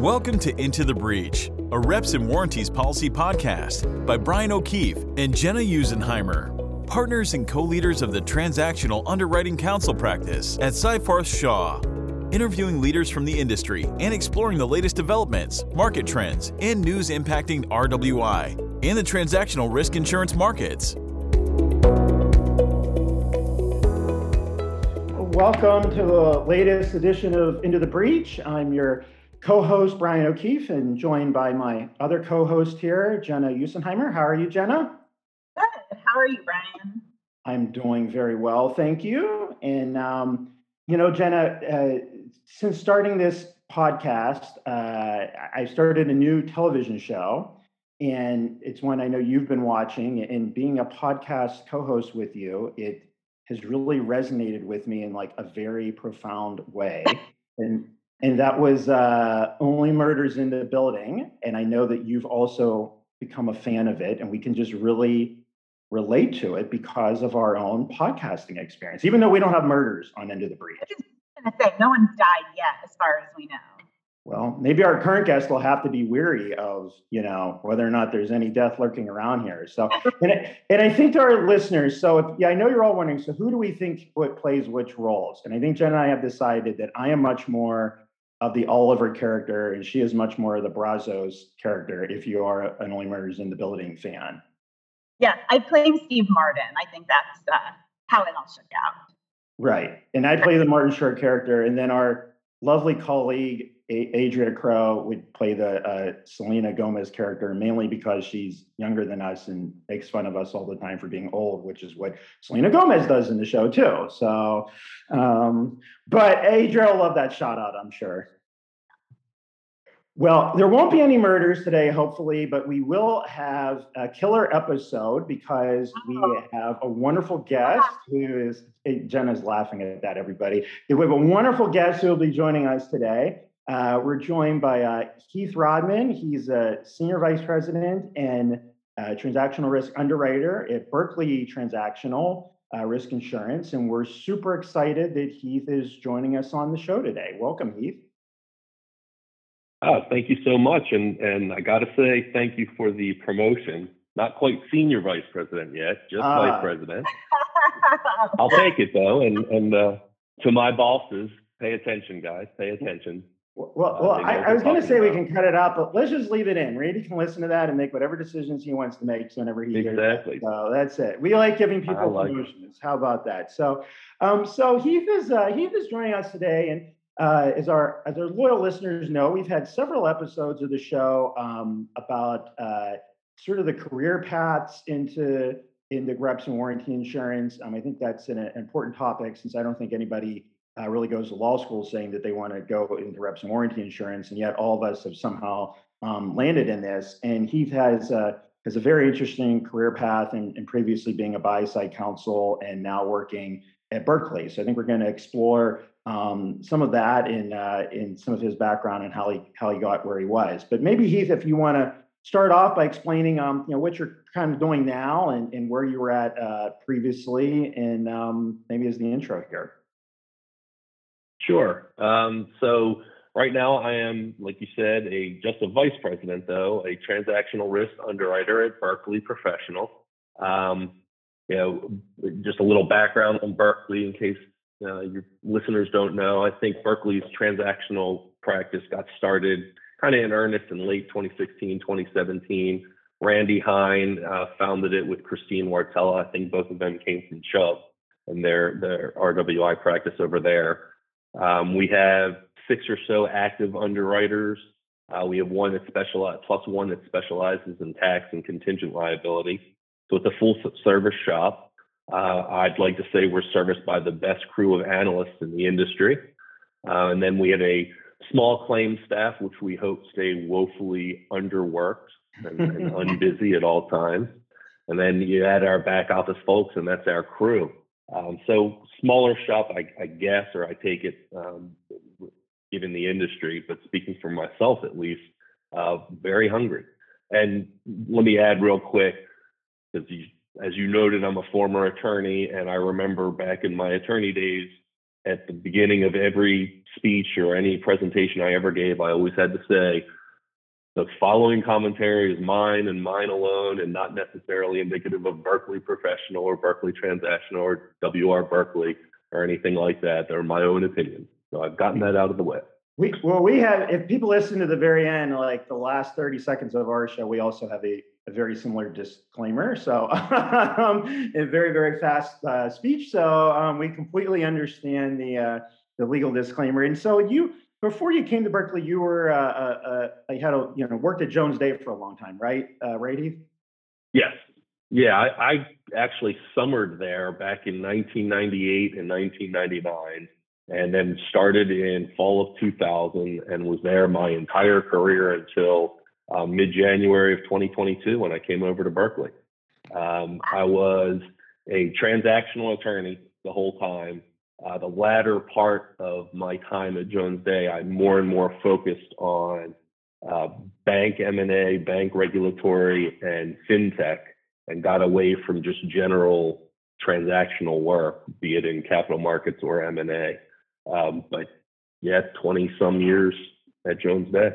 Welcome to Into the Breach, a Reps and Warranties policy podcast by Brian O'Keefe and Jenna Usenheimer, partners and co leaders of the Transactional Underwriting Counsel practice at Seyfarth Shaw. Interviewing leaders from the industry and exploring the latest developments, market trends, and news impacting RWI and the transactional risk insurance markets. Welcome to the latest edition of Into the Breach. I'm your co-host Brian O'Keefe and joined by my other co-host here, Jenna Usenheimer. How are you, Jenna? Good. How are you, Brian? I'm doing very well, thank you. And um, you know, Jenna, uh, since starting this podcast, uh, I started a new television show, and it's one I know you've been watching. And being a podcast co-host with you, it has really resonated with me in like a very profound way. and and that was uh, Only Murders in the Building. And I know that you've also become a fan of it, and we can just really relate to it because of our own podcasting experience, even though we don't have murders on Into the Breach. I was going to say, no one's died yet, as far as we know. Well, maybe our current guest will have to be weary of, you know, whether or not there's any death lurking around here. So, and, and I think to our listeners, so if, yeah, I know you're all wondering, so who do we think what plays which roles? And I think Jen and I have decided that I am much more of the Oliver character, and she is much more of the Brazzos character. If you are an Only Murders in the Building fan, yeah, I play Steve Martin. I think that's uh, how it all shook out. Right, and I play the Martin Short character, and then our lovely colleague Adria Crow would play the uh, Selena Gomez character, mainly because she's younger than us and makes fun of us all the time for being old, which is what Selena Gomez does in the show too. So, um, but Adria will love that shout out, I'm sure. Well, there won't be any murders today, hopefully, but we will have a killer episode because we oh. have a wonderful guest who is, Jenna's laughing at that, everybody. We have a wonderful guest who will be joining us today. Uh, we're joined by uh, Heath Rodman. He's a senior vice president and uh, transactional risk underwriter at Berkley Transactional uh, Risk Insurance. And we're super excited that Heath is joining us on the show today. Welcome, Heath. Oh, thank you so much. And, and I got to say, thank you for the promotion. Not quite senior vice president yet, just vice ah. president. I'll take it though. And, and uh, to my bosses, pay attention, guys, pay attention. Well, well, I, I was going to say about. we can cut it out, but let's just leave it in. Randy can listen to that and make whatever decisions he wants to make whenever he exactly. hears. So that's it. We like giving people like promotions. It. How about that? So, um, so Heath is uh, Heath is joining us today, and uh, as our as our loyal listeners know, we've had several episodes of the show um, about uh, sort of the career paths into into reps and warranty insurance. Um, I think that's an, an important topic since I don't think anybody uh, really goes to law school saying that they want to go into reps and warranty insurance, and yet all of us have somehow um, landed in this. And Heath has uh, has a very interesting career path, and, and previously being a buy side counsel, and now working at Berkley. So I think we're going to explore um, some of that in uh, in some of his background and how he how he got where he was. But maybe Heath, if you want to start off by explaining um, you know what you're kind of doing now and, and where you were at uh, previously, and um, maybe as the intro here. Sure. Um, so right now I am, like you said, a just a vice president though, a transactional risk underwriter at Berkley Professional. Um, you know, just a little background on Berkley in case uh, your listeners don't know. I think Berkley's transactional practice got started kind of in earnest in late 2016, 2017. Randy Hine uh, founded it with Christine Wartella. I think both of them came from Chubb and their their RWI practice over there. Um, we have six or so active underwriters. Uh, we have one that specializes, plus one that specializes in tax and contingent liability. So it's a full service shop. Uh, I'd like to say we're serviced by the best crew of analysts in the industry. Uh, and then we have a small claim staff, which we hope stay woefully underworked and, and unbusy at all times. And then you add our back office folks, and that's our crew. Um, so smaller shop, I, I, guess, or I take it, um, given the industry, but speaking for myself at least, uh, very hungry. And let me add real quick, because as you noted, I'm a former attorney, and I remember back in my attorney days, at the beginning of every speech or any presentation I ever gave, I always had to say, the following commentary is mine and mine alone and not necessarily indicative of Berkley Professional or Berkley Transactional or WR Berkley or anything like that. They're my own opinions. So I've gotten that out of the way. We, well, we have, if people listen to the very end, like the last 30 seconds of our show, we also have a, a very similar disclaimer. So, um, a very, very fast uh, speech. So, um, we completely understand the, uh, the legal disclaimer. And so, you, before you came to Berkley, you were uh, uh, uh had a you know worked at Jones Day for a long time, right? Uh, right, Yes. Yeah, I, I actually summered there back in 1998 and 1999, and then started in fall of 2000, and was there my entire career until uh, mid-January of 2022 when I came over to Berkley. Um, I was a transactional attorney the whole time uh, the latter part of my time at Jones Day, I more and more focused on uh, bank M&A, bank regulatory, and fintech, and got away from just general transactional work, be it in capital markets or M&A. Um, but yeah, 20 some years at Jones Day.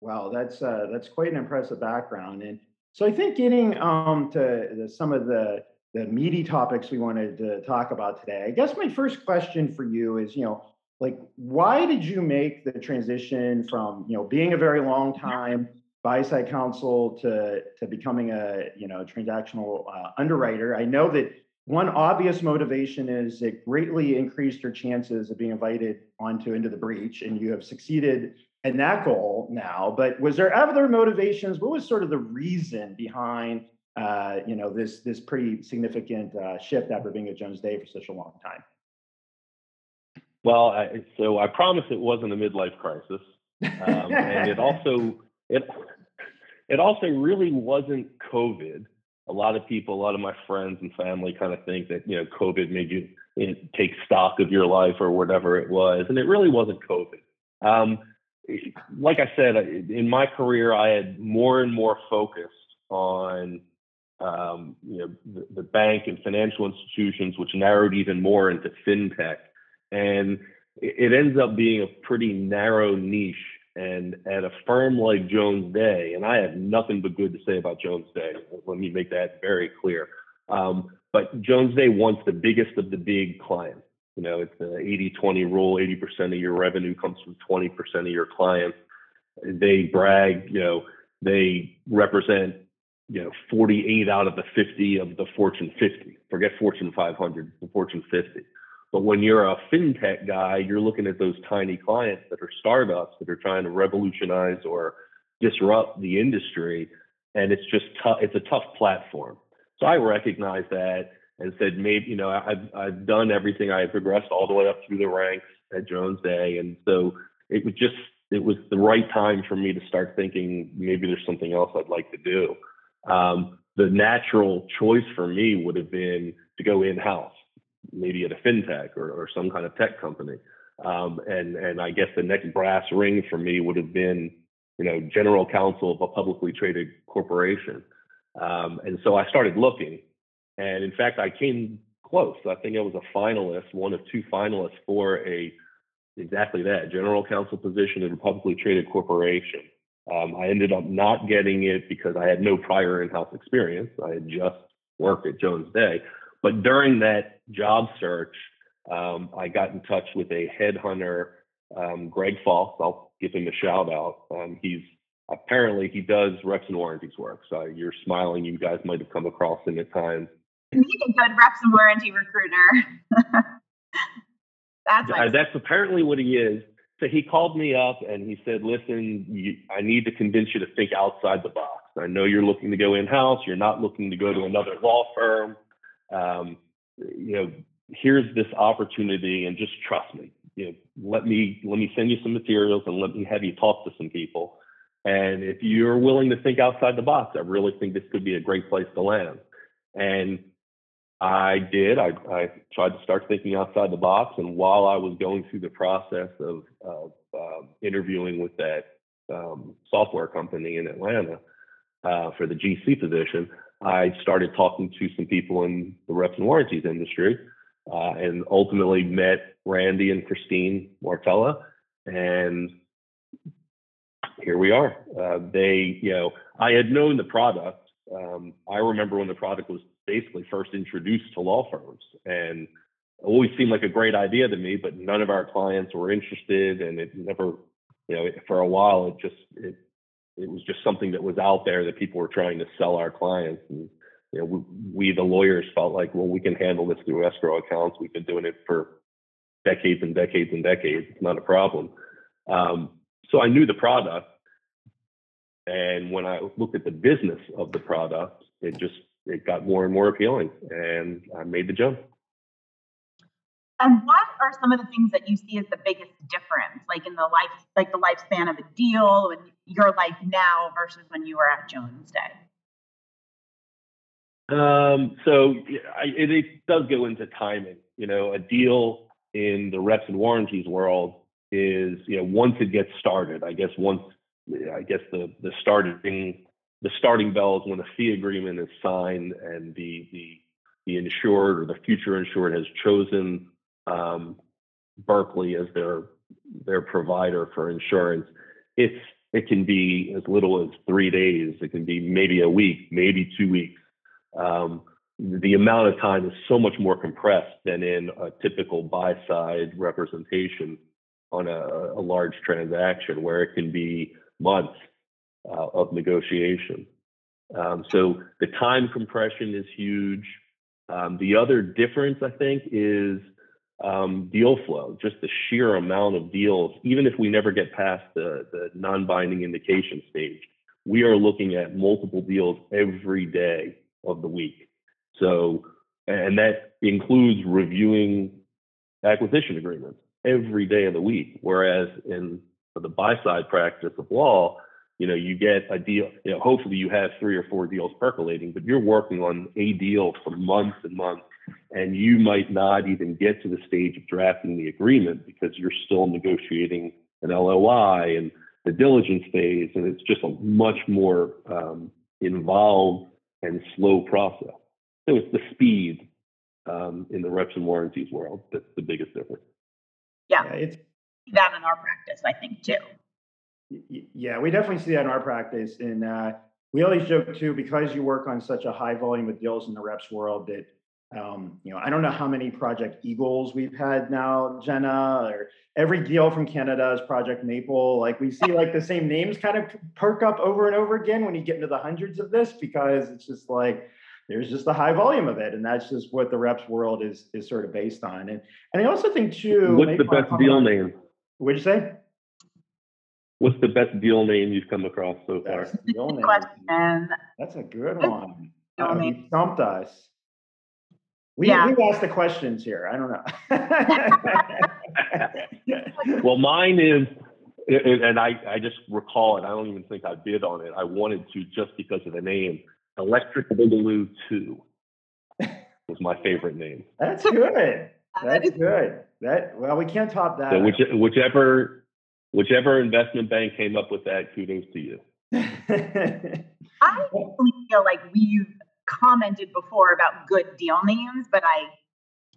Wow, that's uh, that's quite an impressive background. And so I think getting um, to the, some of the the meaty topics we wanted to talk about today. I guess my first question for you is, you know, like why did you make the transition from, you know, being a very long time buy side counsel to to becoming a, you know, transactional uh, underwriter? I know that one obvious motivation is it greatly increased your chances of being invited onto into the breach and you have succeeded in that goal now but was there other motivations what was sort of the reason behind uh, you know, this this pretty significant uh, shift after being at Jones Day for such a long time? Well, I, so I promise it wasn't a midlife crisis, um, and it also it it also really wasn't COVID. A lot of people, a lot of my friends and family, kind of think that you know COVID made you, you take stock of your life or whatever it was, and it really wasn't COVID. Um, like I said, in my career, I had more and more focused on um, you know, the, the, bank and financial institutions, which narrowed even more into fintech. And it, it ends up being a pretty narrow niche. And at a firm like Jones Day, and I have nothing but good to say about Jones Day, let me make that very clear. Um, but Jones Day wants the biggest of the big clients. You know, it's the 80 20 rule 80% of your revenue comes from 20% of your clients. They brag, you know, they represent you know 48 out of the 50 of the Fortune 50. Forget Fortune 500, the Fortune 50. But when you're a fintech guy, you're looking at those tiny clients that are startups that are trying to revolutionize or disrupt the industry, and it's just tough. It's a tough platform. So I recognize that and said maybe you know I've I've done everything. I progressed all the way up through the ranks at Jones Day, and so it was just it was the right time for me to start thinking maybe there's something else I'd like to do um, the natural choice for me would have been to go in house, maybe at a fintech or, or some kind of tech company. Um, and and I guess the next brass ring for me would have been, you know, general counsel of a publicly traded corporation. Um, and so I started looking, and in fact, I came close. I think I was a finalist, one of two finalists for a exactly that general counsel position in a publicly traded corporation. Um, I ended up not getting it because I had no prior in-house experience. I had just worked at Jones Day. But during that job search, um, I got in touch with a headhunter, um, Greg Falk. I'll give him a shout out. Um, he's apparently he does reps and warranties work. So you're smiling. You guys might have come across him at times. He's a good reps and warranty recruiter. that's, uh, that's apparently what he is. So he called me up and he said, "Listen, you, I need to convince you to think outside the box. I know you're looking to go in house. You're not looking to go to another law firm. Um, you know, here's this opportunity, and just trust me. You know, let me let me send you some materials and let me have you talk to some people. And if you're willing to think outside the box, I really think this could be a great place to land." And I did. I, I, tried to start thinking outside the box. And while I was going through the process of, of uh, interviewing with that um, software company in Atlanta uh, for the GC position, I started talking to some people in the reps and warranties industry. uh, and ultimately met Randy and Christine Martella, and here we are. Uh, they, you know, I had known the product. Um, I remember when the product was basically first introduced to law firms, and always seemed like a great idea to me, but none of our clients were interested, and it never, you know, for a while it just it it was just something that was out there that people were trying to sell our clients, and you know, we, we the lawyers felt like, well, we can handle this through escrow accounts. We've been doing it for decades and decades and decades. It's not a problem. Um, so I knew the product. And when I looked at the business of the product, it just it got more and more appealing, and I made the jump. And what are some of the things that you see as the biggest difference, like in the life, like the lifespan of a deal, and your life now versus when you were at Jones Day? Um, so I, it, it does go into timing. You know, a deal in the reps and warranties world is, you know, once it gets started, I guess once, I guess the the starting the starting bell is when a fee agreement is signed and the the the insured or the future insured has chosen um, Berkley as their their provider for insurance, it's it can be as little as three days. It can be maybe a week, maybe two weeks. Um, the amount of time is so much more compressed than in a typical buy side representation on a, a, large transaction where it can be months uh, of negotiation. Um, so the time compression is huge. Um, the other difference, I think, is um, deal flow, just the sheer amount of deals, even if we never get past the, the non binding indication stage, we are looking at multiple deals every day of the week. So, and that includes reviewing acquisition agreements every day of the week. Whereas in the buy side practice of law, you know, you get a deal, you know, hopefully you have three or four deals percolating, but you're working on a deal for months and months, and you might not even get to the stage of drafting the agreement because you're still negotiating an LOI and the diligence phase, and it's just a much more um, involved and slow process. So it's the speed um, in the reps and warranties world that's the biggest difference. Yeah, yeah it's that in our practice, I think too. Yeah, we definitely see that in our practice, and uh, we always joke too because you work on such a high volume of deals in the reps world that um, you know I don't know how many Project Eagles we've had now, Jenna, or every deal from Canada is Project Maple. Like we see like the same names kind of perk up over and over again when you get into the hundreds of this because it's just like there's just a high volume of it, and that's just what the reps world is is sort of based on. And and I also think too. What's the best deal name? What'd you say? What's the best deal name you've come across so far? Deal name. Question. That's a good one. Oh, you stumped us. We, yeah. we asked the questions here. I don't know. well, mine is, and I, I just recall it. I don't even think I bid on it. I wanted to just because of the name. Electric Boogaloo 2 was my favorite name. That's good. That's good. That well, we can't top that. So which, whichever whichever investment bank came up with that, kudos to you. I feel like we've commented before about good deal names, but I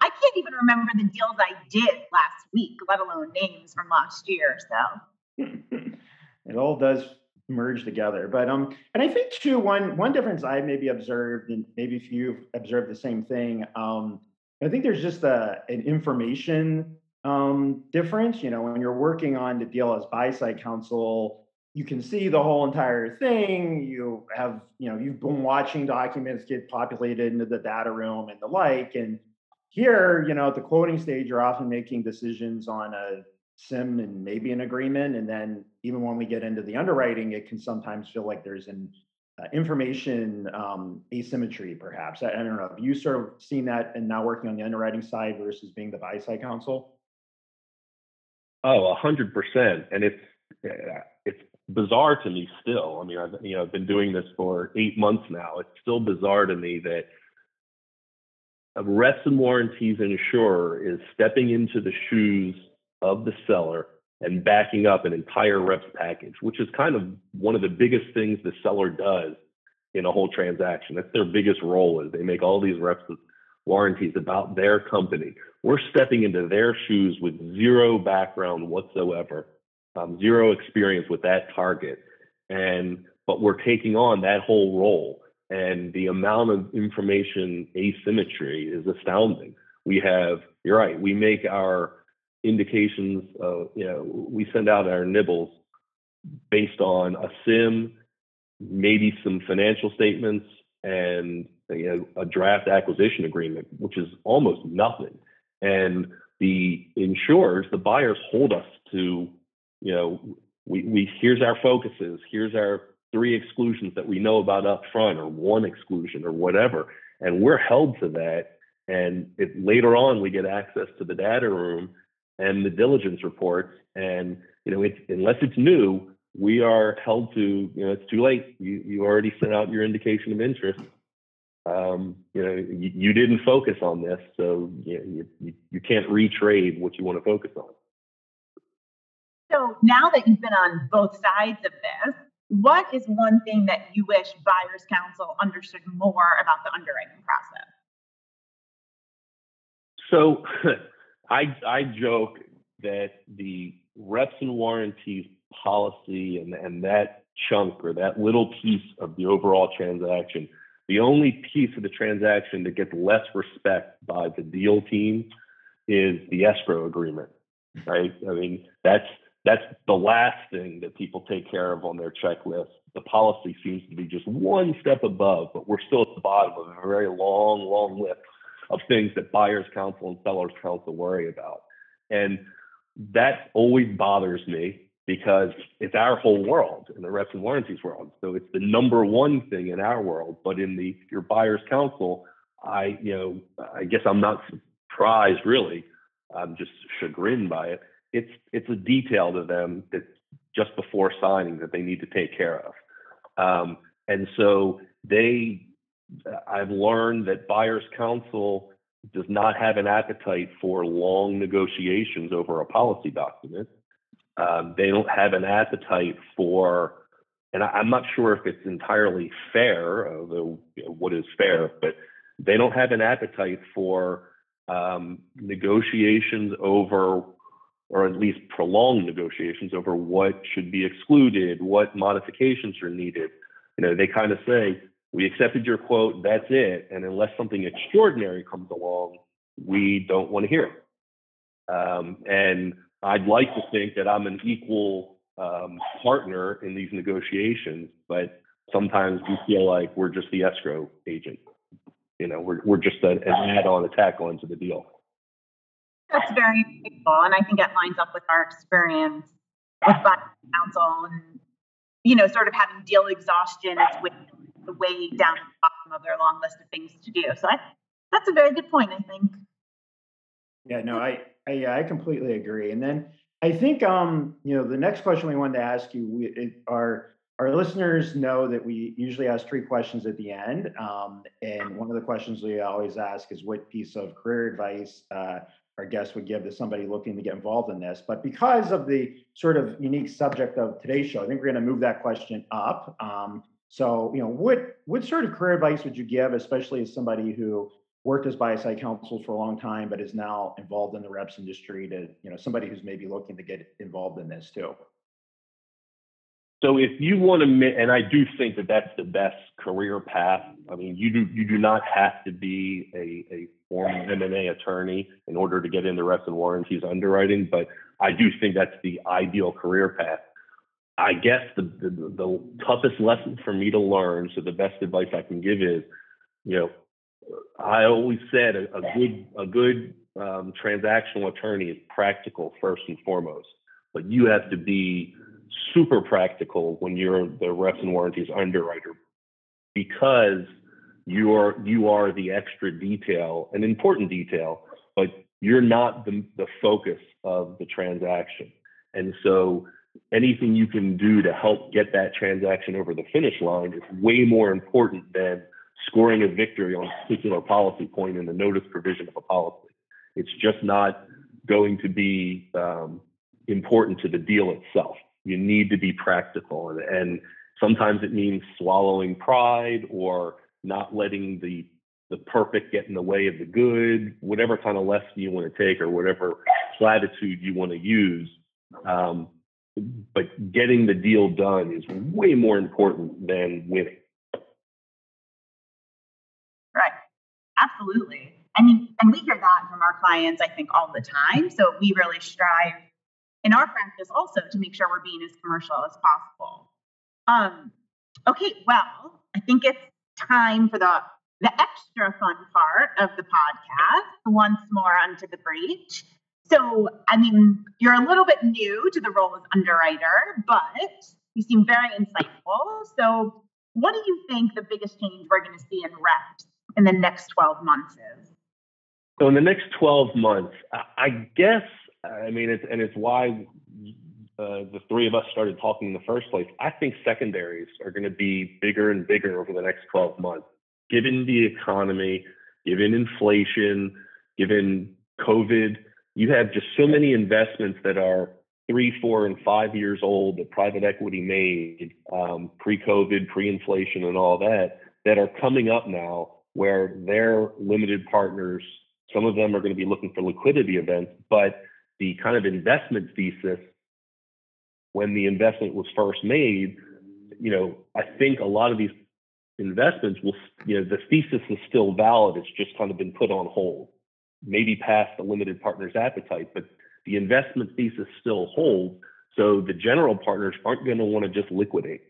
I can't even remember the deals I did last week, let alone names from last year. So it all does merge together. But um, and I think too one one difference I maybe observed, and maybe if you've observed the same thing, um, I think there's just a an information um difference. You know, when you're working on the deal as buy side counsel, you can see the whole entire thing. You have, you know, you've been watching documents get populated into the data room and the like. And here, you know, at the quoting stage, you're often making decisions on a CIM and maybe an agreement. And then even when we get into the underwriting, it can sometimes feel like there's an uh, information um, asymmetry, perhaps. I, I, don't know. Have you sort of seen that and now working on the underwriting side versus being the buy side counsel? Oh, a hundred percent. And it's it's bizarre to me still. I mean, I've you know I've been doing this for eight months now. It's still bizarre to me that a reps and warranties insurer is stepping into the shoes of the seller and backing up an entire reps package, which is kind of one of the biggest things the seller does in a whole transaction. That's their biggest role is they make all these reps warranties about their company. We're stepping into their shoes with zero background whatsoever, um, zero experience with that target, and but we're taking on that whole role. And the amount of information asymmetry is astounding. We have, you're right, we make our indications, uh, you know, we send out our nibbles based on a CIM, maybe some financial statements, and you know, a draft acquisition agreement, which is almost nothing. And the insurers, the buyers hold us to, you know, we, we here's our focuses, here's our three exclusions that we know about up front, or one exclusion, or whatever, and we're held to that. And if later on we get access to the data room and the diligence reports, and you know, it's, unless it's new, we are held to, you know, it's too late. You you already sent out your indication of interest. Um, you know, you, you, didn't focus on this, so you, you you can't retrade what you want to focus on. So now that you've been on both sides of this, what is one thing that you wish buyers counsel understood more about the underwriting process? So I I joke that the reps and warranties policy and, and that chunk or that little piece of the overall transaction, the only piece of the transaction that gets less respect by the deal team is the escrow agreement, right? I mean, that's that's the last thing that people take care of on their checklist. The policy seems to be just one step above, but we're still at the bottom of a very long, long list of things that buyers counsel and sellers counsel worry about. And that always bothers me because it's our whole world in the reps and warranties world. So it's the number one thing in our world. But in the your buyer's counsel, I you know I guess I'm not surprised really. I'm just chagrined by it. It's it's a detail to them that just before signing that they need to take care of. Um, and so they, I've learned that buyer's counsel does not have an appetite for long negotiations over a policy document um, they don't have an appetite for, and I, am not sure if it's entirely fair, although you know, what is fair, but they don't have an appetite for um, negotiations over, or at least prolonged negotiations over what should be excluded, what modifications are needed. You know, they kind of say, we accepted your quote, that's it. And unless something extraordinary comes along, we don't want to hear it. Um, and I'd like to think that I'm an equal um, partner in these negotiations, but sometimes we feel like we're just the escrow agent. You know, we're, we're just an, an add-on attack onto the deal. That's very faithful, and I think that lines up with our experience with counsel and you know, sort of having deal exhaustion as way, way down the bottom of their long list of things to do. So I, that's a very good point, I think. Yeah, no, I, I, I completely agree. And then I think, um, you know, the next question we wanted to ask you, we, it, our our listeners know that we usually ask three questions at the end. Um, and one of the questions we always ask is what piece of career advice uh, our guests would give to somebody looking to get involved in this. But because of the sort of unique subject of today's show, I think we're going to move that question up. Um, so, you know, what what sort of career advice would you give, especially as somebody who worked as buy side counsel for a long time, but is now involved in the reps industry to, you know, somebody who's maybe looking to get involved in this too? So if you want to, and I do think that that's the best career path. I mean, you do you do not have to be a, a former M&A attorney in order to get into reps and warranties underwriting, but I do think that's the ideal career path. I guess the, the, the toughest lesson for me to learn, so the best advice I can give is, you know, I always said a, a good a good um, transactional attorney is practical first and foremost, but you have to be super practical when you're the reps and warranties underwriter because you are you are the extra detail, an important detail, but you're not the, the focus of the transaction. And so anything you can do to help get that transaction over the finish line is way more important than scoring a victory on a particular policy point in the notice provision of a policy. It's just not going to be um, important to the deal itself. You need to be practical, and, and sometimes it means swallowing pride or not letting the the perfect get in the way of the good, whatever kind of lesson you want to take or whatever platitude you want to use. Um, but getting the deal done is way more important than winning. Absolutely. I mean, and we hear that from our clients, I think, all the time. So we really strive in our practice also to make sure we're being as commercial as possible. Um, okay, well, I think it's time for the the extra fun part of the podcast, once more onto the breach. So, I mean, you're a little bit new to the role as underwriter, but you seem very insightful. So, what do you think the biggest change we're going to see in reps in the next 12 months is? So, in the next 12 months, I guess, I mean, it's, and it's why uh, the three of us started talking in the first place. I think secondaries are going to be bigger and bigger over the next 12 months, given the economy, given inflation, given COVID you have just so many investments that are three, four, and five years old that private equity made um, pre-COVID, pre-inflation, and all that that are coming up now where their limited partners, some of them are going to be looking for liquidity events, but the kind of investment thesis when the investment was first made, you know, I think a lot of these investments will, you know, the thesis is still valid. It's just kind of been put on hold maybe past the limited partner's appetite, but the investment thesis still holds. So the general partners aren't going to want to just liquidate.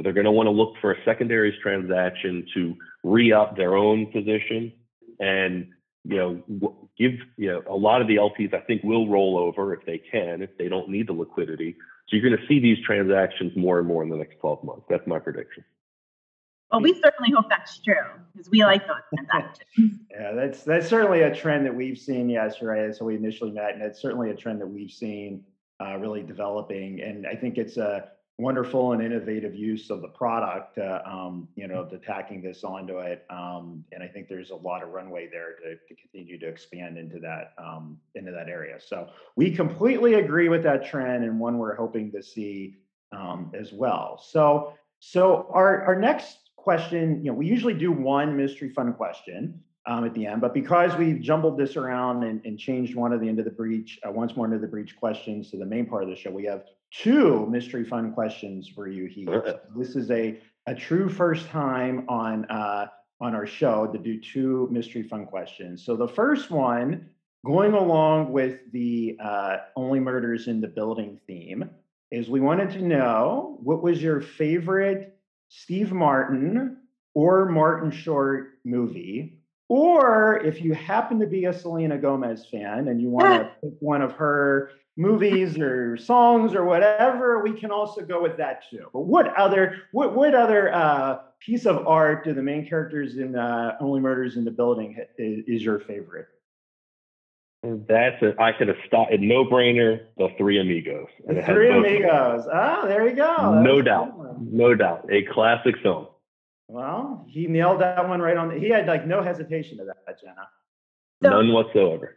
So they're going to want to look for a secondaries transaction to re-up their own position and you know give you know a lot of the LPs I think will roll over if they can if they don't need the liquidity. So you're going to see these transactions more and more in the next 12 months. That's my prediction. Well, we certainly hope that's true because we like those transactions. yeah, that's that's certainly a trend that we've seen. Yes, right. So we initially met, and it's certainly a trend that we've seen uh, really developing. And I think it's a wonderful and innovative use of the product. Uh, um, you know, to tacking this onto it, um, and I think there's a lot of runway there to, to continue to expand into that um, into that area. So we completely agree with that trend, and one we're hoping to see um, as well. So. So our, our next question, you know, we usually do one mystery fun question um, at the end, but because we've jumbled this around and, and changed one of the end of the breach, uh, once more into the breach questions to the main part of the show, we have two mystery fun questions for you, Heath. This is a a true first time on uh, on our show to do two mystery fun questions. So the first one, going along with the uh, only murders in the building theme, is we wanted to know what was your favorite Steve Martin or Martin Short movie. Or if you happen to be a Selena Gomez fan and you want to pick one of her movies or songs or whatever, we can also go with that too. But what other what what other uh, piece of art do the main characters in uh, Only Murders in the Building is, is your favorite? That's it. I could have stopped. No brainer. The Three Amigos. The Three Amigos. Oh, there you go. no doubt. No doubt. A classic film. Well, he nailed that one right on. The, he had like no hesitation to that, Jenna. So, None whatsoever.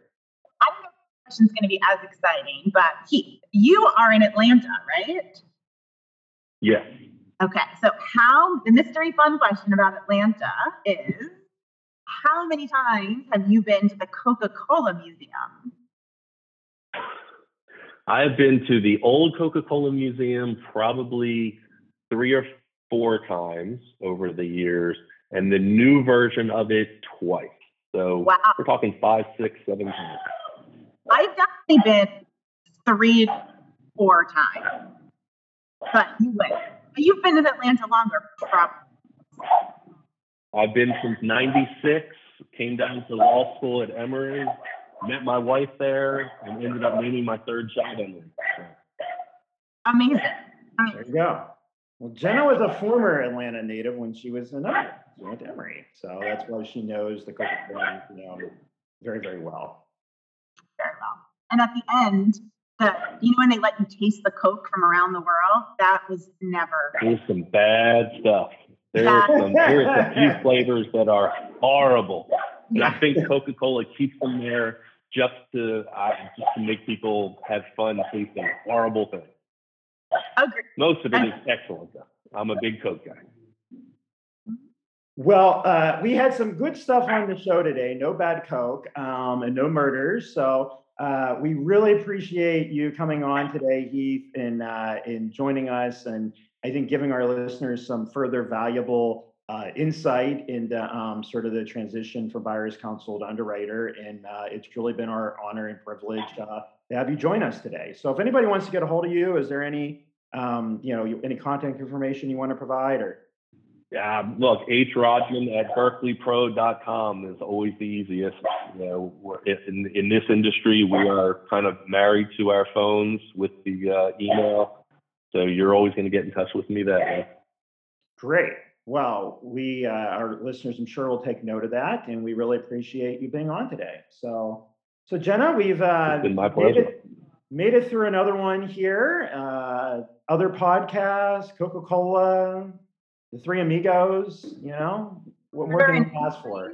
I don't know if the question's going to be as exciting, but he, you are in Atlanta, right? Yes. Okay. So, how the mystery fun question about Atlanta is how many times have you been to the Coca Cola Museum? I've been to the old Coca Cola Museum probably three or four times over the years, and the new version of it twice. So wow. we're talking five, six, seven times. I've definitely been three, four times. But you anyway, you've been in Atlanta longer, probably. I've been since 96, came down to law school at Emory, met my wife there, and ended up naming my third child Emory. Amazing. There you go. Well, Jenna was a former Atlanta native when she was in Emory. She went to Emory. So that's why she knows the Coca-Cola you know, very, very well. Very well. And at the end, the you know when they let you taste the Coke from around the world, that was never. It was some bad stuff. There are some there's a few flavors that are horrible. And I think Coca-Cola keeps them there just to uh, just to make people have fun tasting horrible things. Agreed. Most of it is excellent though. I'm a big Coke guy. Well, uh, we had some good stuff on the show today. No bad coke um, and no murders. So uh, we really appreciate you coming on today, Heath, and uh, in joining us, and I think giving our listeners some further valuable uh, insight into um, sort of the transition from buyer's counsel to underwriter. And uh, it's really been our honor and privilege uh, to have you join us today. So if anybody wants to get a hold of you, is there any um, you know any contact information you want to provide or? Yeah, look, hrodman at berkleypro.com is always the easiest. You know, in, in this industry, we are kind of married to our phones with the uh, email. So you're always going to get in touch with me that way. Great. Well, we, uh, our listeners, I'm sure will take note of that, and we really appreciate you being on today. So, so Jenna, we've uh, been my. Made it, made it through another one here. Uh, other podcasts, Coca Cola, the Three Amigos, you know, what more can you ask for?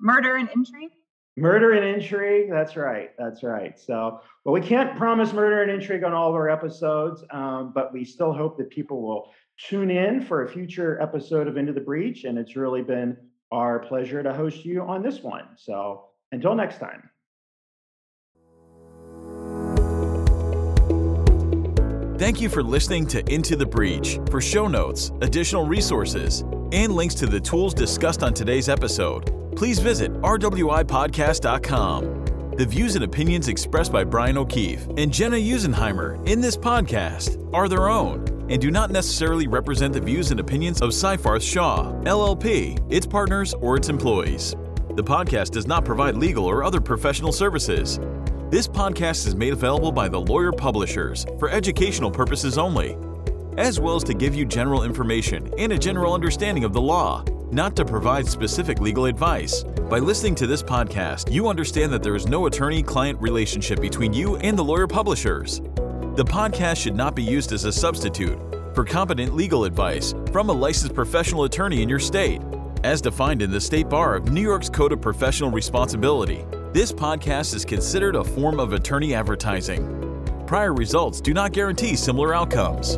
Murder and intrigue. Murder and intrigue. That's right. That's right. So, well, we can't promise murder and intrigue on all of our episodes, um, but we still hope that people will tune in for a future episode of Into the Breach. And it's really been our pleasure to host you on this one. So, until next time. Thank you for listening to Into the Breach. For show notes, additional resources, and links to the tools discussed on today's episode, please visit rwipodcast.com. The views and opinions expressed by Brian O'Keefe and Jenna Usenheimer in this podcast are their own and do not necessarily represent the views and opinions of Seyfarth Shaw, LLP, its partners, or its employees. The podcast does not provide legal or other professional services. This podcast is made available by the Lawyer Publishers for educational purposes only, as well as to give you general information and a general understanding of the law, not to provide specific legal advice. By listening to this podcast, you understand that there is no attorney client relationship between you and the Lawyer Publishers. The podcast should not be used as a substitute for competent legal advice from a licensed professional attorney in your state, as defined in the State Bar of New York's Code of Professional Responsibility. This podcast is considered a form of attorney advertising. Prior results do not guarantee similar outcomes.